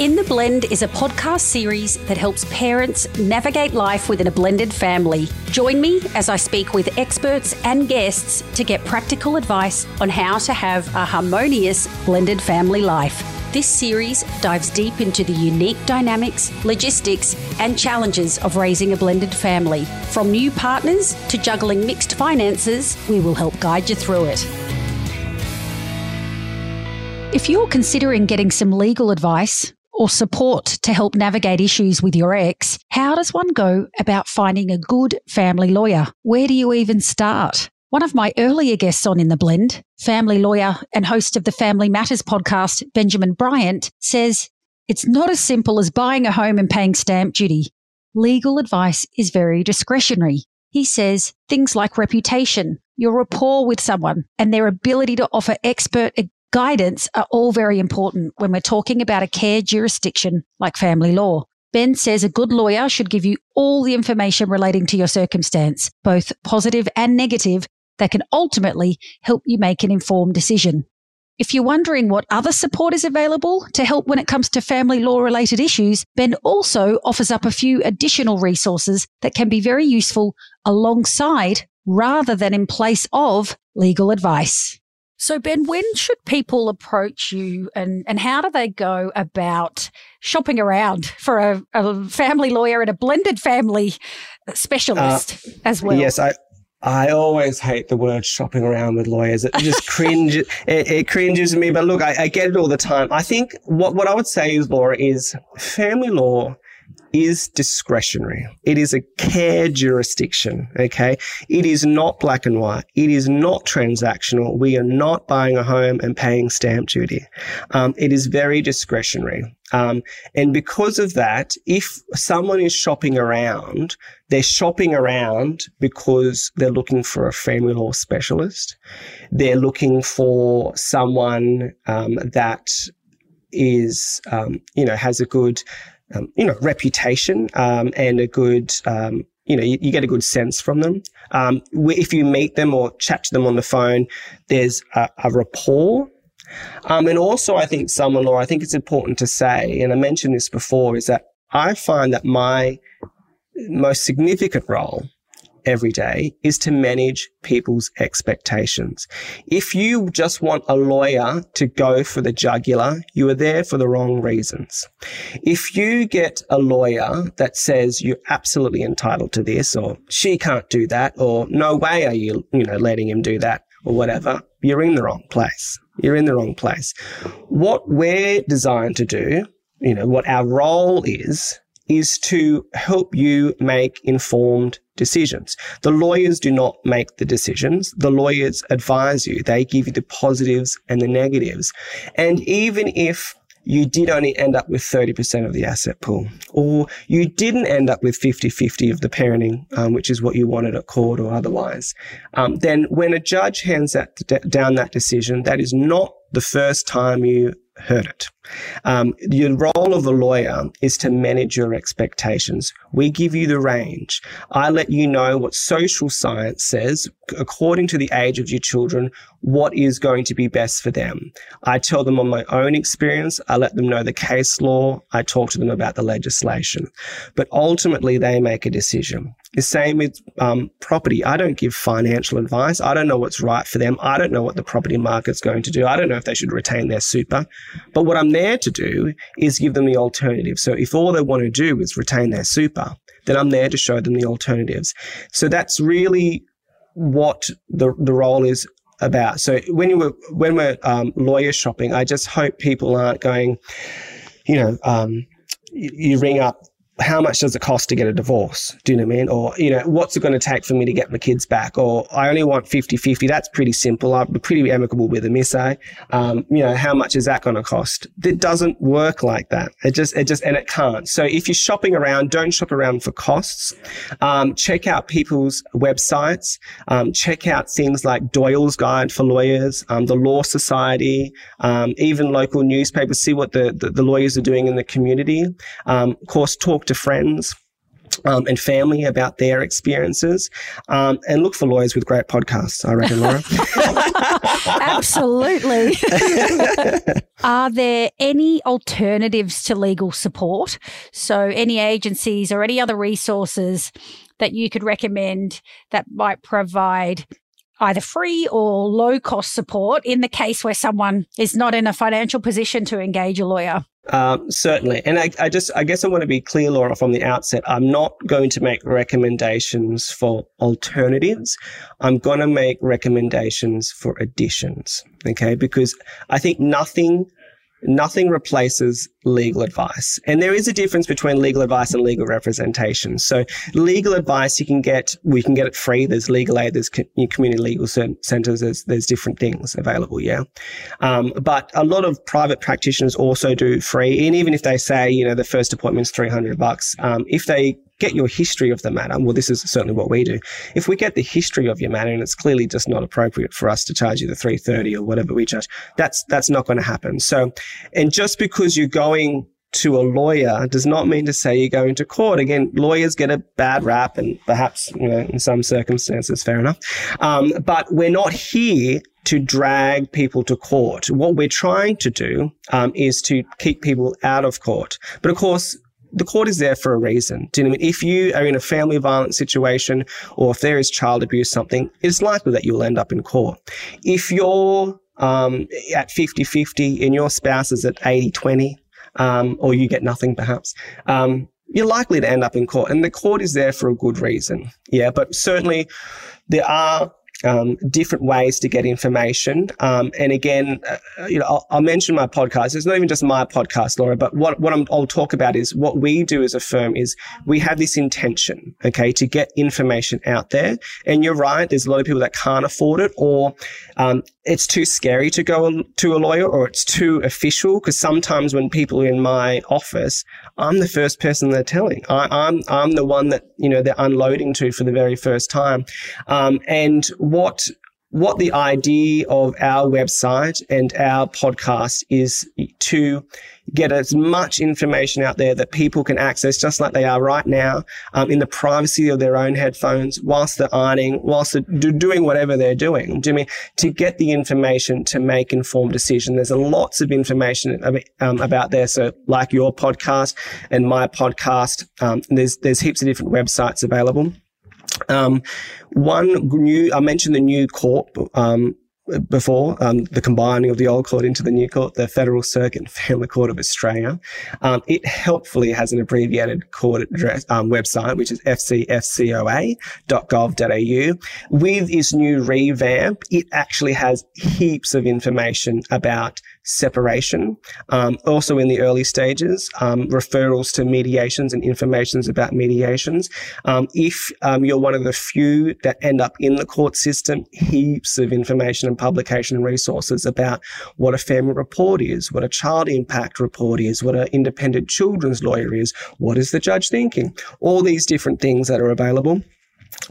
In the Blend is a podcast series that helps parents navigate life within a blended family. Join me as I speak with experts and guests to get practical advice on how to have a harmonious blended family life. This series dives deep into the unique dynamics, logistics, and challenges of raising a blended family. From new partners to juggling mixed finances, we will help guide you through it. If you're considering getting some legal advice, or support to help navigate issues with your ex, how does one go about finding a good family lawyer? Where do you even start? One of my earlier guests on In the Blend, family lawyer and host of the Family Matters podcast, Benjamin Bryant, says it's not as simple as buying a home and paying stamp duty. Legal advice is very discretionary. He says things like reputation, your rapport with someone, and their ability to offer expert guidance are all very important when we're talking about a care jurisdiction like family law. Ben says a good lawyer should give you all the information relating to your circumstance, both positive and negative, that can ultimately help you make an informed decision. If you're wondering what other support is available to help when it comes to family law related issues, Ben also offers up a few additional resources that can be very useful alongside rather than in place of legal advice. So, Ben, when should people approach you and, and how do they go about shopping around for a, a family lawyer and a blended family specialist uh, as well? Yes, I, I always hate the word shopping around with lawyers. It just cringe. it, it, cringes me. But look, I, I, get it all the time. I think what, what I would say is, Laura, is family law is discretionary. It is a care jurisdiction. Okay. It is not black and white. It is not transactional. We are not buying a home and paying stamp duty. Um, it is very discretionary. Um, and because of that, if someone is shopping around, they're shopping around because they're looking for a family law specialist. They're looking for someone um, that is, um, you know, has a good um, you know, reputation um, and a good, um, you know, you, you, get a good sense from them. Um, if you meet them or chat to them on the phone, there's a, a rapport. Um, and also, I think, someone, or I think it's important to say, and I mentioned this before, is that I find that my most significant role every day is to manage people's expectations. If you just want a lawyer to go for the jugular, you are there for the wrong reasons. If you get a lawyer that says you're absolutely entitled to this or she can't do that or no way are you, you know, letting him do that or whatever, you're in the wrong place. You're in the wrong place. What we're designed to do, you know, what our role is, is to help you make informed decisions. The lawyers do not make the decisions. The lawyers advise you. They give you the positives and the negatives. And even if you did only end up with 30% of the asset pool, or you didn't end up with 50 50 of the parenting, um, which is what you wanted at court or otherwise, um, then when a judge hands that d- down that decision, that is not the first time you heard it. Um, the role of a lawyer is to manage your expectations. We give you the range. I let you know what social science says, according to the age of your children, what is going to be best for them. I tell them on my own experience. I let them know the case law. I talk to them about the legislation. But ultimately, they make a decision. The same with um, property. I don't give financial advice. I don't know what's right for them. I don't know what the property market's going to do. I don't know if they should retain their super. But what I'm there to do is give them the alternative. So if all they want to do is retain their super, then I'm there to show them the alternatives. So that's really what the, the role is about. So when you were, when we're um, lawyer shopping, I just hope people aren't going, you know, um, you, you ring up how much does it cost to get a divorce? Do you know what I mean? Or, you know, what's it going to take for me to get my kids back? Or I only want 50 50. That's pretty simple. I'm pretty amicable with them, miss Um, you know, how much is that going to cost? It doesn't work like that. It just, it just, and it can't. So if you're shopping around, don't shop around for costs. Um, check out people's websites. Um, check out things like Doyle's Guide for Lawyers, um, the Law Society, um, even local newspapers. See what the, the, the, lawyers are doing in the community. Um, of course, talk to friends. um, and family about their experiences. Um, and look for lawyers with great podcasts, I reckon, Laura. Absolutely. Are there any alternatives to legal support? So, any agencies or any other resources that you could recommend that might provide either free or low cost support in the case where someone is not in a financial position to engage a lawyer? Um, certainly. And I, I, just, I guess I want to be clear, Laura, from the outset. I'm not going to make recommendations for alternatives. I'm going to make recommendations for additions. Okay. Because I think nothing Nothing replaces legal advice. And there is a difference between legal advice and legal representation. So legal advice you can get, we can get it free. There's legal aid, there's community legal centers, there's, there's different things available. Yeah. Um, but a lot of private practitioners also do free. And even if they say, you know, the first appointment's 300 bucks, um, if they get your history of the matter. Well, this is certainly what we do. If we get the history of your matter and it's clearly just not appropriate for us to charge you the 330 or whatever we charge, that's, that's not going to happen. So, and just because you're going to a lawyer does not mean to say you're going to court. Again, lawyers get a bad rap and perhaps, you know, in some circumstances, fair enough. Um, but we're not here to drag people to court. What we're trying to do um, is to keep people out of court. But of course, the court is there for a reason. Do you know I mean? If you are in a family violence situation or if there is child abuse, something, it's likely that you'll end up in court. If you're um, at 50 50 and your spouse is at 80 20, um, or you get nothing perhaps, um, you're likely to end up in court. And the court is there for a good reason. Yeah, but certainly there are um, different ways to get information. Um, and again, uh, you know, I'll, I'll, mention my podcast. It's not even just my podcast, Laura, but what, what i will talk about is what we do as a firm is we have this intention, okay, to get information out there. And you're right. There's a lot of people that can't afford it or um, it's too scary to go to a lawyer or it's too official. Because sometimes when people are in my office, I'm the first person they're telling. I, am I'm, I'm the one that, you know, they're unloading to for the very first time. Um, and what what the idea of our website and our podcast is to get as much information out there that people can access just like they are right now um, in the privacy of their own headphones whilst they're ironing, whilst they're doing whatever they're doing. Do mean to get the information to make informed decision? There's lots of information um, about there. So like your podcast and my podcast, um, there's, there's heaps of different websites available. Um, one new, I mentioned the new court um, before, um, the combining of the old court into the new court, the Federal Circuit and Family Court of Australia. Um, it helpfully has an abbreviated court address um, website, which is fcfcoa.gov.au. With its new revamp, it actually has heaps of information about separation. Um, also in the early stages, um, referrals to mediations and informations about mediations. Um, if um, you're one of the few that end up in the court system, heaps of information and publication and resources about what a family report is, what a child impact report is, what an independent children's lawyer is, what is the judge thinking, all these different things that are available.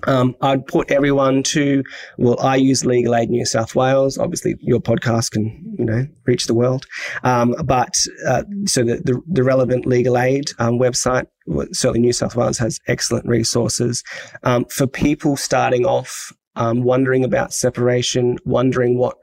Um, I'd put everyone to, well, I use Legal Aid New South Wales. Obviously, your podcast can, you know, reach the world. Um, but uh, so the, the, the, relevant Legal Aid um, website, certainly New South Wales has excellent resources um, for people starting off um, wondering about separation, wondering what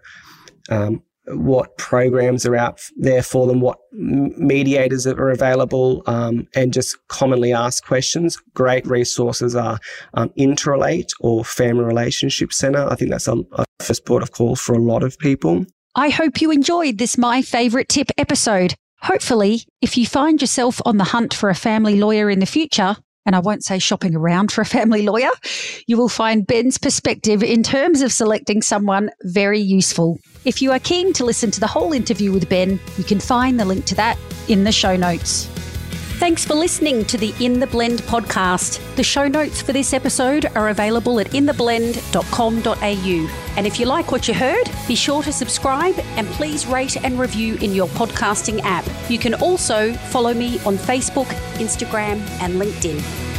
um, what programs are out there for them, what mediators are available, um, and just commonly asked questions. Great resources are um, Interrelate or Family Relationship Centre. I think that's a, a first port of call for a lot of people. I hope you enjoyed this My Favourite Tip episode. Hopefully, if you find yourself on the hunt for a family lawyer in the future, and I won't say shopping around for a family lawyer, you will find Ben's perspective in terms of selecting someone very useful. If you are keen to listen to the whole interview with Ben, you can find the link to that in the show notes. Thanks for listening to the In the Blend podcast. The show notes for this episode are available at intheblend.com.au. And if you like what you heard, be sure to subscribe and please rate and review in your podcasting app. You can also follow me on Facebook, Instagram, and LinkedIn.